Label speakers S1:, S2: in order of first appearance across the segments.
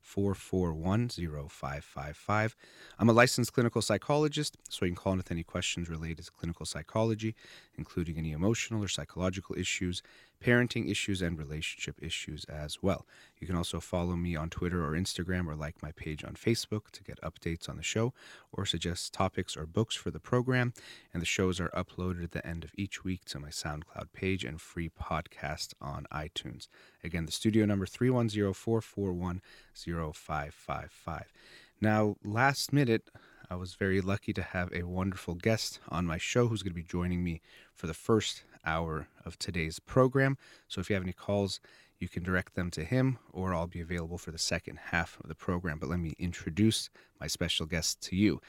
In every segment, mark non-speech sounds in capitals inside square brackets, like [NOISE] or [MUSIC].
S1: 441 0555. I'm a licensed clinical psychologist, so you can call in with any questions related to clinical psychology, including any emotional or psychological issues, parenting issues, and relationship issues as well. You can also follow me on Twitter or Instagram or like my page on Facebook to get updates on the show or suggest topics or books for the program. And the shows are uploaded at the end of each week to my SoundCloud page and free podcast on iTunes. Again, the studio number 310 441 0555. Now, last minute, I was very lucky to have a wonderful guest on my show who's going to be joining me for the first hour of today's program. So if you have any calls, you can direct them to him, or I'll be available for the second half of the program. But let me introduce my special guest to you.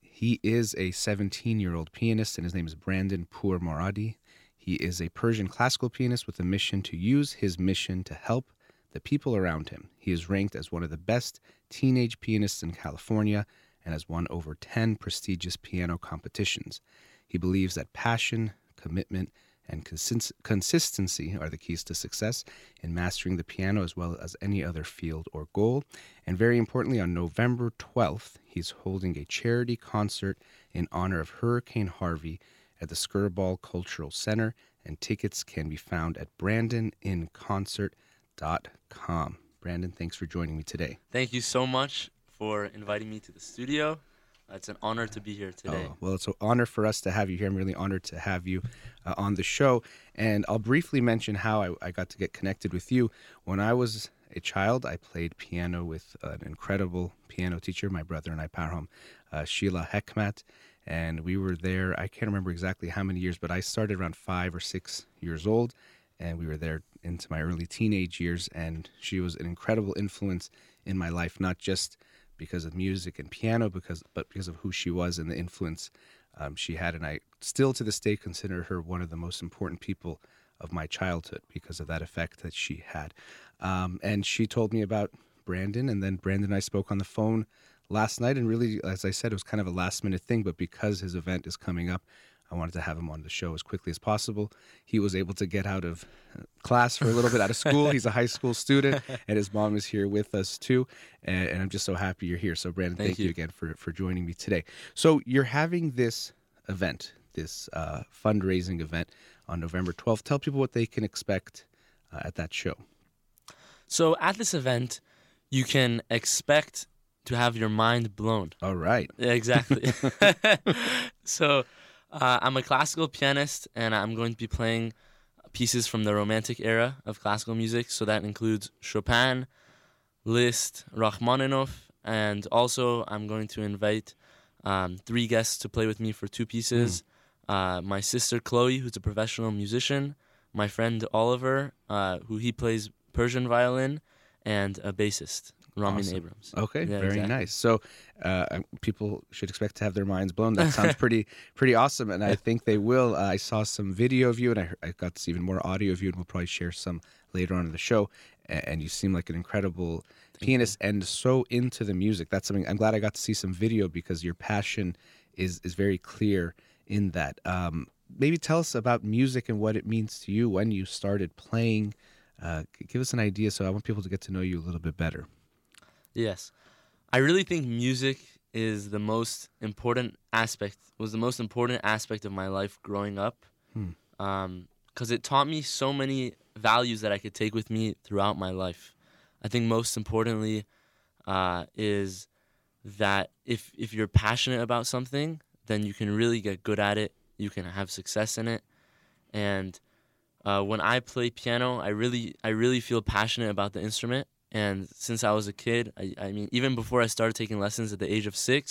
S1: He is a 17 year old pianist, and his name is Brandon Pourmoradi. He is a Persian classical pianist with a mission to use his mission to help the people around him. He is ranked as one of the best teenage pianists in California and has won over 10 prestigious piano competitions. He believes that passion, commitment, and consist- consistency are the keys to success in mastering the piano as well as any other field or goal. And very importantly, on November 12th, he's holding a charity concert in honor of Hurricane Harvey at the Skirball Cultural Center, and tickets can be found at brandoninconcert.com. Brandon, thanks for joining me today.
S2: Thank you so much for inviting me to the studio. It's an honor to be here today.
S1: Oh, well, it's an honor for us to have you here. I'm really honored to have you uh, on the show. And I'll briefly mention how I, I, got to get connected with you. When I was a child, I played piano with an incredible piano teacher, my brother and I, Parham, uh, Sheila Hekmat. And we were there, I can't remember exactly how many years, but I started around five or six years old. And we were there into my early teenage years. And she was an incredible influence in my life, not just because of music and piano, because but because of who she was and the influence um, she had. And I still to this day consider her one of the most important people of my childhood because of that effect that she had. Um, and she told me about Brandon, and then Brandon and I spoke on the phone last night. And really, as I said, it was kind of a last minute thing, but because his event is coming up, I wanted to have him on the show as quickly as possible. He was able to get out of uh, class for a little bit out of school. He's a high school student, [LAUGHS] and his mom is here with us too. And, and I'm just so happy you're here. So, Brandon, thank,
S2: Thank
S1: you.
S2: you.
S1: again for, for joining me today. So, you're having this event, this uh, fundraising event on November 12th. Tell people what they can expect uh, at that show.
S2: So, at this event, you can expect to have your mind blown.
S1: All right.
S2: Exactly. [LAUGHS] [LAUGHS] so, uh, I'm a classical pianist, and I'm going to be playing pieces from the Romantic era of classical music. So that includes Chopin, Liszt, Rachmaninoff, and also I'm going to invite um, three guests to play with me for two pieces. Uh, my sister Chloe, who's a professional musician, my friend Oliver, uh, who he plays Persian violin, and a bassist, Ramin
S1: Awesome.
S2: Abrams.
S1: Okay,
S2: Yeah,
S1: very
S2: exactly.
S1: nice. So uh, people should expect to have their minds blown. That sounds [LAUGHS] pretty pretty awesome, and I think they will. Uh, I saw some video of you, and I, I got even more audio of you, and we'll probably share some later on in the show. And you seem like an incredible pianist and so into the music. That's something I'm glad I got to see some video because your passion is is very clear in that. Um, maybe tell us about music and what it means to you when you started playing. Uh, give us an idea, so I want people to get to know you a little bit better.
S2: Yes. I really think music is the most important aspect, was the most important aspect of my life growing up. Because it taught me so many values that I could take with me throughout my life. I think most importantly uh, is that if, if you're passionate about something, then you can really get good at it, you can have success in it. And uh, when I play piano, I really I really feel passionate about the instrument. And since I was a kid, I, I mean, even before I started taking lessons at the age of six,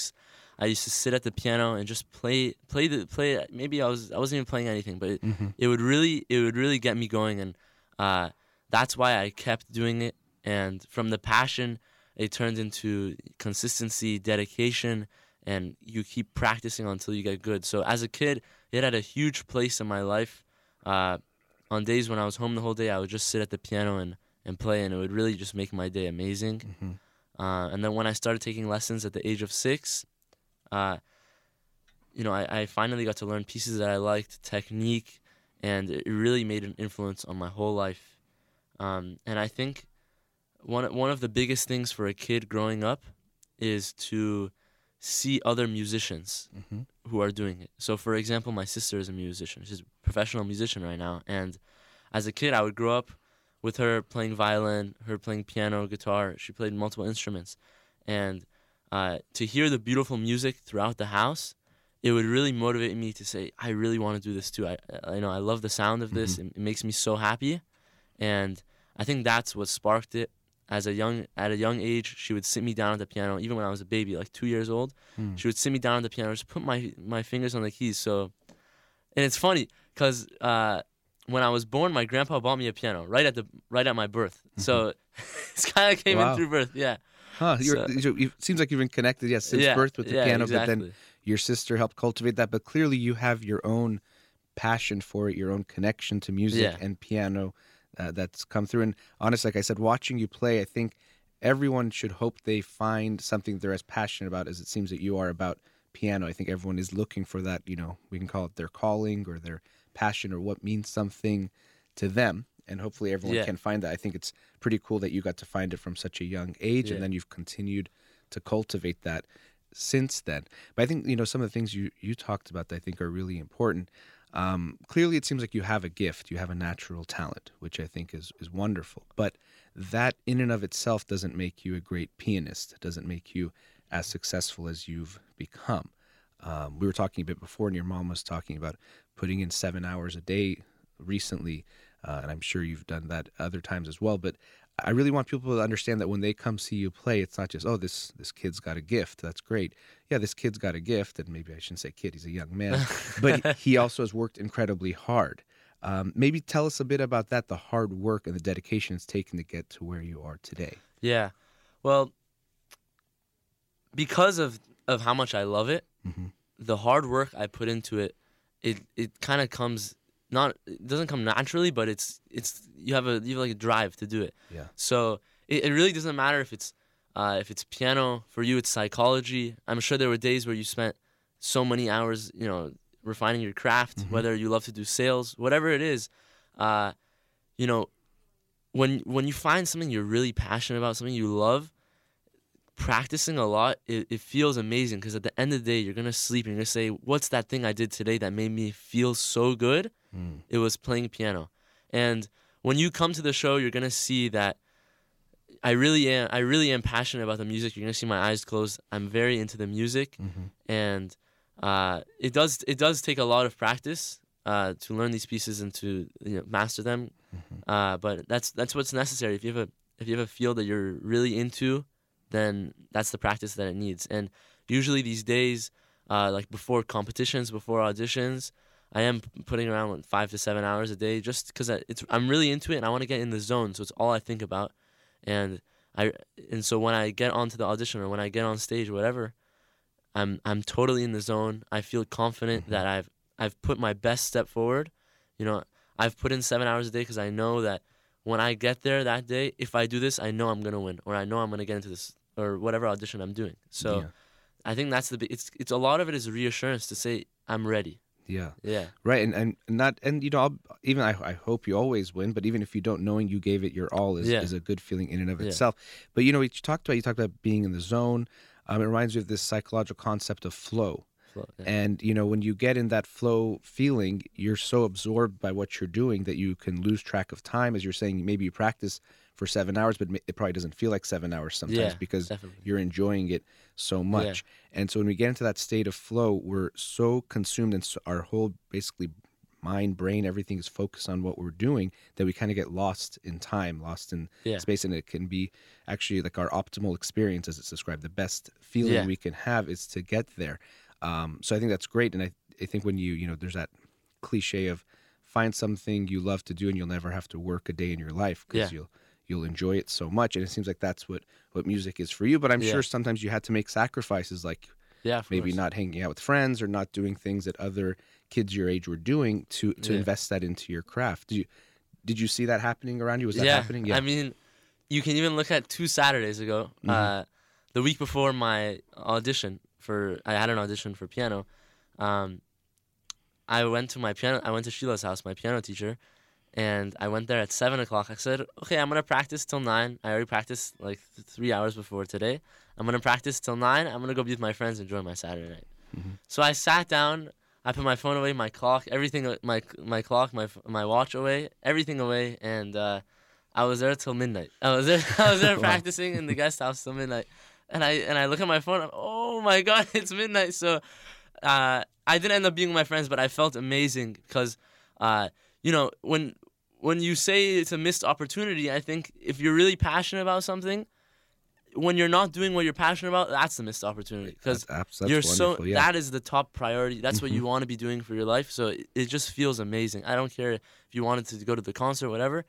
S2: I used to sit at the piano and just play play the play. Maybe I was I wasn't even playing anything, but it, it would really it would really get me going, and uh, that's why I kept doing it. And from the passion, it turned into consistency, dedication, and you keep practicing until you get good. So as a kid, it had a huge place in my life. Uh, on days when I was home the whole day, I would just sit at the piano and, and play, and it would really just make my day amazing.
S1: Mm-hmm.
S2: Uh, and then when I started taking lessons at the age of six, uh, you know, I, I finally got to learn pieces that I liked, technique, and it really made an influence on my whole life. Um, and I think one one of the biggest things for a kid growing up is to see other musicians
S1: Mm-hmm.
S2: who are doing it. So, for example, my sister is a musician. She's a professional musician right now. And as a kid, I would grow up with her playing violin, her playing piano, guitar. She played multiple instruments. And uh, to hear the beautiful music throughout the house, it would really motivate me to say, I really want to do this too. I, I know I love the sound of this. It, it makes me so happy. And I think that's what sparked it. As a young at a young age, she would sit me down at the piano, even when I was a baby, like two years old
S1: Hmm.
S2: she would sit me down at the piano, just put my my fingers on the keys. So, and it's funny because uh, when I was born, my grandpa bought me a piano right at the right at my birth. So it's kind of came
S1: Wow.
S2: in through birth. Yeah.
S1: Huh.
S2: So-
S1: you it seems like you've been connected, yes, since
S2: yeah.
S1: birth with the
S2: yeah,
S1: piano,
S2: exactly.
S1: but then your sister helped cultivate that. But clearly, you have your own passion for it, your own connection to music
S2: Yeah.
S1: and piano uh, that's come through. And honestly, like I said, watching you play, I think everyone should hope they find something they're as passionate about as it seems that you are about piano. I think everyone is looking for that, you know, we can call it their calling or their passion or what means something to them. And hopefully everyone
S2: Yeah.
S1: can find that. I think it's pretty cool that you got to find it from such a young age
S2: Yeah.
S1: and then you've continued to cultivate that since then. But I think, you know, some of the things you, you talked about that I think are really important. Um, clearly, it seems like you have a gift, you have a natural talent, which I think is, is wonderful. But that in and of itself doesn't make you a great pianist, it doesn't make you as successful as you've become. Um, we were talking a bit before, and your mom was talking about putting in seven hours a day recently, uh, and I'm sure you've done that other times as well. But I really want people to understand that when they come see you play, it's not just oh this this kid's got a gift. That's great. Yeah, this kid's got a gift, and maybe I shouldn't say kid. He's a young man, [LAUGHS] but he also has worked incredibly hard. Um, maybe tell us a bit about that, the hard work and the dedication it's taken to get to where you are today.
S2: Yeah. Well, because of of how much I love it,
S1: Mhm.
S2: the hard work I put into it, it it kind of comes not it doesn't come naturally, but it's it's you have a you have like a drive to do it.
S1: Yeah.
S2: So it, it really doesn't matter if it's uh, if it's piano for you, it's psychology. I'm sure there were days where you spent so many hours, you know, refining your craft.
S1: Mhm.
S2: Whether you love to do sales, whatever it is, uh, you know, when when you find something you're really passionate about, something you love, practicing a lot, it, it feels amazing because at the end of the day, you're gonna sleep and you're gonna say, "What's that thing I did today that made me feel so good?"
S1: Mm.
S2: It was playing piano. And when you come to the show, you're gonna see that I really am. I really am passionate about the music. You're gonna see my eyes closed. I'm very into the music,
S1: Mhm.
S2: and uh, it does it does take a lot of practice uh, to learn these pieces and to you know, master them.
S1: Mhm.
S2: Uh, but that's that's what's necessary. If you have a if you have a field that you're really into, then that's the practice that it needs. And usually these days, uh, like before competitions, before auditions, I am putting around like five to seven hours a day just because it's I'm really into it and I want to get in the zone. So it's all I think about, and I and so when I get onto the audition or when I get on stage, whatever, I'm I'm totally in the zone. I feel confident
S1: Mhm.
S2: that I've I've put my best step forward. You know, I've put in seven hours a day because I know that when I get there that day, if I do this, I know I'm gonna win, or I know I'm gonna get into this or whatever audition I'm doing. So
S1: yeah.
S2: I think that's the. It's it's a lot of it is reassurance to say I'm ready.
S1: yeah.
S2: Yeah.
S1: Right, and and not and you know I'll, even I, I hope you always win, but even if you don't, knowing you gave it your all is,
S2: Yeah.
S1: is a good feeling in and of
S2: Yeah.
S1: itself. But you know, you talked about you talked about being in the zone. Um, it reminds me of this psychological concept of flow.
S2: Flow, yeah.
S1: And you know, when you get in that flow feeling, you're so absorbed by what you're doing that you can lose track of time. As you're saying, maybe you practice for seven hours, but it probably doesn't feel like seven hours sometimes
S2: Yeah,
S1: because
S2: Definitely.
S1: you're enjoying it so much. And so when we get into that state of flow, we're so consumed and so our whole basically mind, brain, everything is focused on what we're doing that we kind of get lost in time, lost in
S2: Yeah.
S1: space. And it can be actually like our optimal experience, as it's described. The best feeling
S2: Yeah.
S1: we can have is to get there. Um, so I think that's great. And I, I think when you, you know, there's that cliche of find something you love to do and you'll never have to work a day in your life because
S2: Yeah.
S1: you'll you'll enjoy it so much and it seems like that's what what music is for you but i'm
S2: Yeah.
S1: sure sometimes you had to make sacrifices like
S2: Yeah,
S1: maybe
S2: course.
S1: not hanging out with friends or not doing things that other kids your age were doing to to
S2: Yeah.
S1: invest that into your craft. Did you did you see that happening around you? Was that happening? yeah.
S2: I mean, you can even look at two Saturdays ago.
S1: Mm-hmm.
S2: Uh, the week before my audition for, I had an audition for piano. Um, I went to my piano. I went to Sheila's house, my piano teacher, and I went there at seven o'clock. I said, "Okay, I'm gonna practice till nine. I already practiced like th- three hours before today. I'm gonna practice till nine. I'm gonna go be with my friends, enjoy my Saturday night." So I sat down. I put my phone away, my clock, everything, uh, my my clock, my my watch away, everything away, and uh, I was there till midnight. I was there. [LAUGHS] I was there [LAUGHS] practicing in the guest house till midnight, and I and I look at my phone. I'm, oh my [LAUGHS] god, it's midnight. So uh, I didn't end up being with my friends, but I felt amazing because uh, you know when when you say it's a missed opportunity, I think if you're really passionate about something, when you're not doing what you're passionate about, that's the missed opportunity because you're so
S1: yeah.
S2: that is the top priority. That's what you want to be doing for your life. So it, it just feels amazing. I don't care if you wanted to go to the concert, whatever.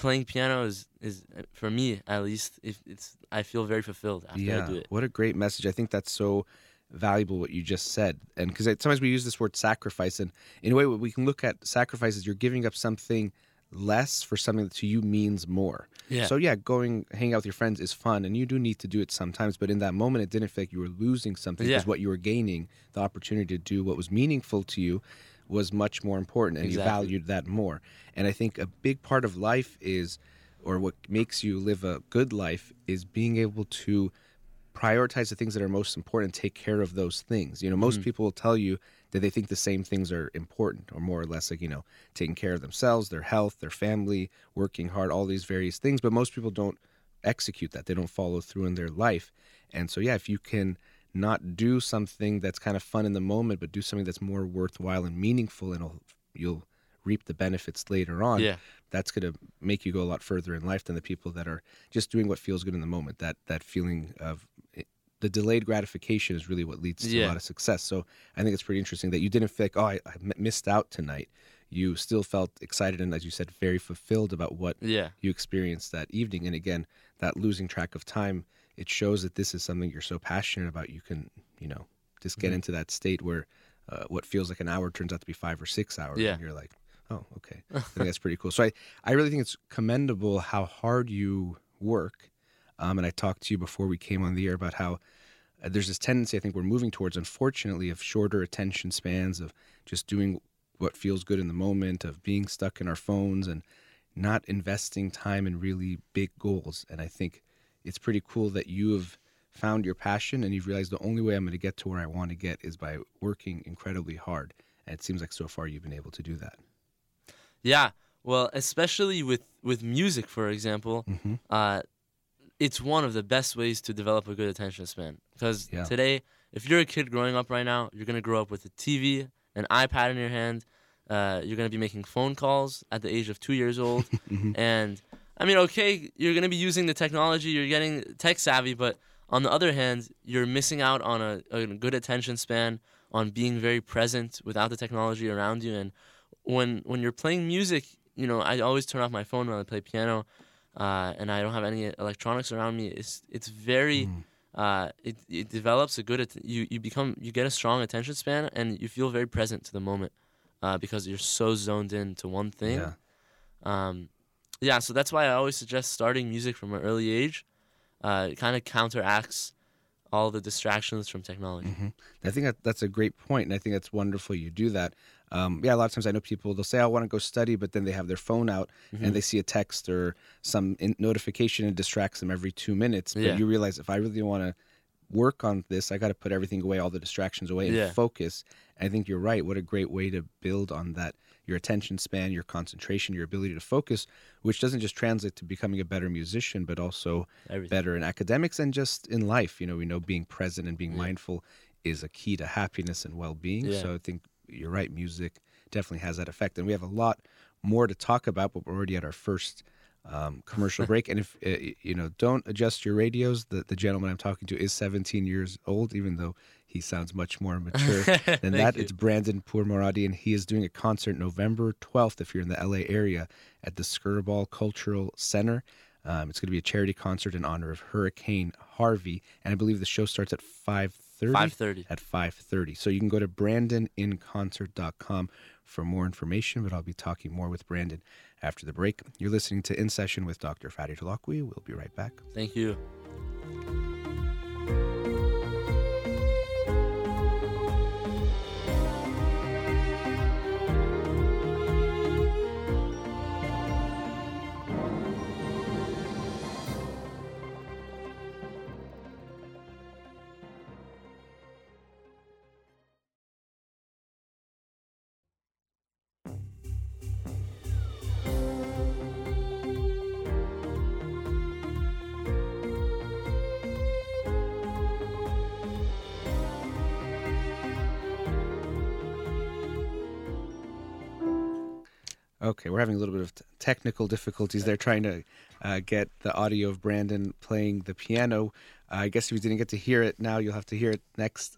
S2: Playing piano is is for me at least. If it's I feel very fulfilled after
S1: yeah.
S2: I do it.
S1: What a great message. I think that's so valuable what you just said. And because sometimes we use this word sacrifice, and in a way, we can look at sacrifice as you're giving up something less for something that to you means more.
S2: Yeah.
S1: So yeah, going hang out with your friends is fun, and you do need to do it sometimes. But in that moment, it didn't feel like you were losing something because
S2: Yeah.
S1: what you were gaining, the opportunity to do what was meaningful to you, was much more important, and you valued that more. And I think a big part of life is, or what makes you live a good life, is being able to prioritize the things that are most important and take care of those things. You know, most mm-hmm. people will tell you that they think the same things are important or more or less like, you know, taking care of themselves, their health, their family, working hard, all these various things, but most people don't execute that. They don't follow through in their life. And so yeah, if you can not do something that's kind of fun in the moment, but do something that's more worthwhile and meaningful and you'll reap the benefits later on
S2: Yeah.
S1: that's going to make you go a lot further in life than the people that are just doing what feels good in the moment. That that feeling of it, the delayed gratification is really what leads to a lot of success. So I think it's pretty interesting that you didn't think, oh, I, missed out tonight. You still felt excited and, as you said, very fulfilled about what
S2: Yeah.
S1: you experienced that evening. And again, that losing track of time, it shows that this is something you're so passionate about. You can, you know, just get
S2: Mhm.
S1: into that state where uh, what feels like an hour turns out to be five or six hours.
S2: Yeah.
S1: And you're like, oh, okay. [LAUGHS] I think that's pretty cool. So I, I really think it's commendable how hard you work. Um, and I talked to you before we came on the air about how uh, there's this tendency I think we're moving towards, unfortunately, of shorter attention spans, of just doing what feels good in the moment, of being stuck in our phones and not investing time in really big goals. And I think it's pretty cool that you have found your passion and you've realized the only way I'm going to get to where I want to get is by working incredibly hard. And it seems like so far you've been able to do that.
S2: Yeah. Well, especially with with music, for example,
S1: Mm-hmm.
S2: uh, it's one of the best ways to develop a good attention span. Because
S1: Yeah.
S2: today, if you're a kid growing up right now, you're gonna grow up with a TV, an iPad in your hand. Uh, you're gonna be making phone calls at the age of two years old, [LAUGHS]
S1: Mhm.
S2: and I mean, okay, you're gonna be using the technology, you're getting tech savvy, but on the other hand, you're missing out on a, a good attention span, on being very present without the technology around you. And when when you're playing music, you know, I always turn off my phone when I play piano, uh, and I don't have any electronics around me. It's it's very
S1: Mm.
S2: uh, it, it develops a good att- you you become you get a strong attention span and you feel very present to the moment uh, because you're so zoned in to one thing.
S1: Yeah.
S2: Um, yeah, so that's why I always suggest starting music from an early age. Uh, it kind of counteracts all the distractions from technology.
S1: hmm I think that that's a great point, and I think that's wonderful you do that. Um, yeah, a lot of times I know people they'll say, "I want to go study," but then they have their phone out
S2: Mhm.
S1: and they see a text or some in- notification and distracts them every two minutes. But
S2: Yeah.
S1: you realize if I really want to work on this, I got to put everything away, all the distractions away, and
S2: Yeah.
S1: focus. I think you're right. What a great way to build on that your attention span, your concentration, your ability to focus, which doesn't just translate to becoming a better musician, but also
S2: Everything.
S1: better in academics and just in life. You know, we know being present and being
S2: Yeah.
S1: mindful is a key to happiness and well being.
S2: Yeah.
S1: So I think you're right. Music definitely has that effect. And we have a lot more to talk about, but we're already at our first um, commercial break. And if, uh, you know, don't adjust your radios. The, the gentleman I'm talking to is 17 years old, even though he sounds much more [LAUGHS] mature than that.
S2: you.
S1: It's Brandon Pourmoradi, and he is doing a concert November 12th if you're in the LA area at the Skirball Cultural Center. Um, it's going to be a charity concert in honor of Hurricane Harvey, and I believe the show starts at 5.30?
S2: 5:30.
S1: At 5.30. So you can go to brandoninconcert.com for more information, but I'll be talking more with Brandon after the break. You're listening to In Session with Dr. Fadi Talakwi. We'll be right back.
S2: Thank you.
S1: Okay, we're having a little bit of technical difficulties there trying to uh, get the audio of Brandon playing the piano. Uh, I guess if you didn't get to hear it now, you'll have to hear it next